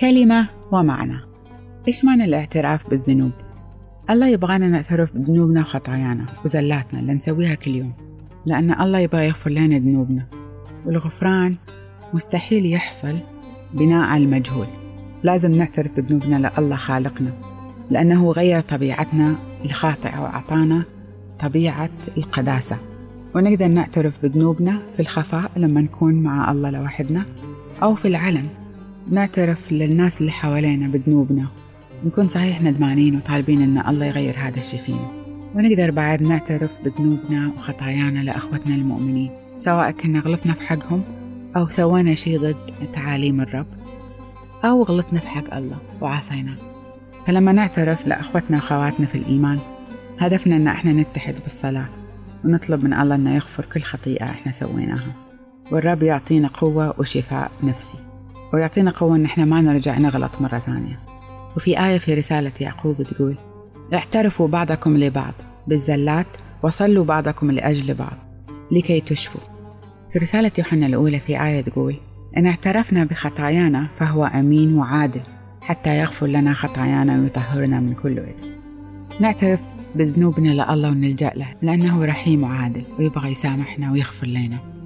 كلمة ومعنى. إيش معنى الاعتراف بالذنوب؟ الله يبغانا نعترف بذنوبنا وخطايانا وزلاتنا اللي نسويها كل يوم لأن الله يبغى يغفر لنا ذنوبنا. والغفران مستحيل يحصل بناء على المجهول. لازم نعترف بذنوبنا لله خالقنا لأنه غير طبيعتنا الخاطئة وأعطانا طبيعة القداسة. ونقدر نعترف بذنوبنا في الخفاء لما نكون مع الله لوحدنا أو في العلن. نعترف للناس اللي حوالينا بذنوبنا. نكون صحيح ندمانين وطالبين إن الله يغير هذا الشي فينا. ونقدر بعد نعترف بذنوبنا وخطايانا لأخوتنا المؤمنين سواء كنا غلطنا في حقهم أو سوينا شيء ضد تعاليم الرب أو غلطنا في حق الله وعصيناه فلما نعترف لأخوتنا وخواتنا في الإيمان هدفنا إن إحنا نتحد بالصلاة ونطلب من الله إنه يغفر كل خطيئة إحنا سويناها. والرب يعطينا قوة وشفاء نفسي. ويعطينا قوة إن إحنا ما نرجع نغلط مرة ثانية. وفي آية في رسالة يعقوب تقول اعترفوا بعضكم لبعض بالزلات وصلوا بعضكم لأجل بعض لكي تشفوا. في رسالة يوحنا الأولى في آية تقول إن اعترفنا بخطايانا فهو أمين وعادل حتى يغفر لنا خطايانا ويطهرنا من كل إثم. نعترف بذنوبنا لله ونلجأ له لأنه رحيم وعادل ويبغى يسامحنا ويغفر لنا.